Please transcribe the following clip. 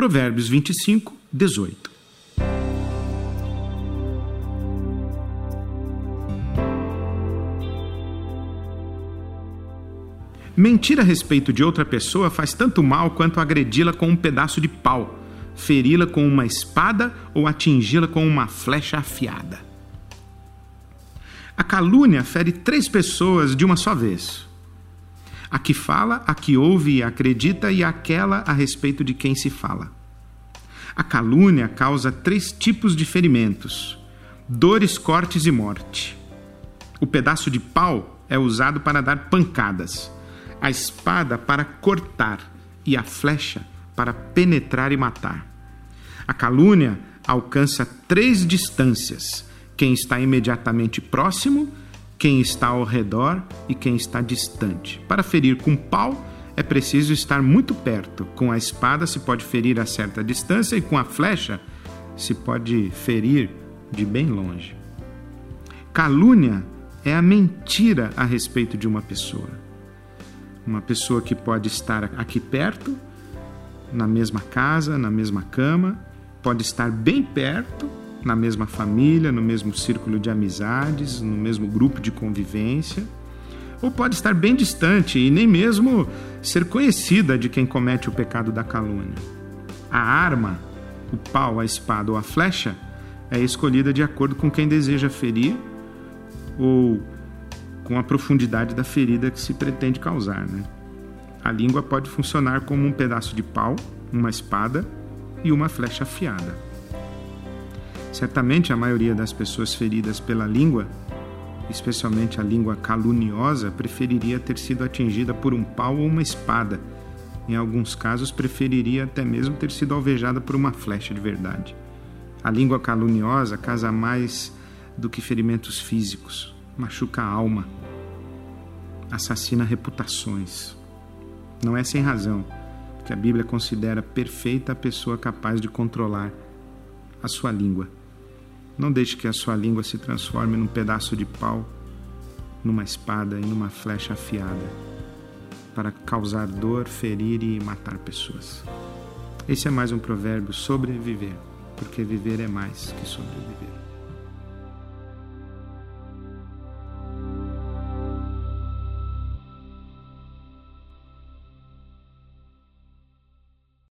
Provérbios 25, 18. Mentir a respeito de outra pessoa faz tanto mal quanto agredi-la com um pedaço de pau, feri-la com uma espada ou atingi-la com uma flecha afiada. A calúnia fere três pessoas de uma só vez: a que fala, a que ouve e acredita, e aquela a respeito de quem se fala. A calúnia causa três tipos de ferimentos: dores, cortes e morte. O pedaço de pau é usado para dar pancadas a espada para cortar e a flecha para penetrar e matar. A calúnia alcança três distâncias: quem está imediatamente próximo, quem está ao redor e quem está distante. Para ferir com pau, é preciso estar muito perto. Com a espada se pode ferir a certa distância e com a flecha se pode ferir de bem longe. Calúnia é a mentira a respeito de uma pessoa uma pessoa que pode estar aqui perto, na mesma casa, na mesma cama, pode estar bem perto, na mesma família, no mesmo círculo de amizades, no mesmo grupo de convivência, ou pode estar bem distante e nem mesmo ser conhecida de quem comete o pecado da calúnia. A arma, o pau, a espada ou a flecha é escolhida de acordo com quem deseja ferir ou com a profundidade da ferida que se pretende causar. Né? A língua pode funcionar como um pedaço de pau, uma espada e uma flecha afiada. Certamente a maioria das pessoas feridas pela língua, especialmente a língua caluniosa, preferiria ter sido atingida por um pau ou uma espada. Em alguns casos, preferiria até mesmo ter sido alvejada por uma flecha de verdade. A língua caluniosa causa mais do que ferimentos físicos, machuca a alma, assassina reputações. Não é sem razão que a Bíblia considera perfeita a pessoa capaz de controlar a sua língua. Não deixe que a sua língua se transforme num pedaço de pau, numa espada e numa flecha afiada para causar dor, ferir e matar pessoas. Esse é mais um provérbio sobre viver, porque viver é mais que sobreviver.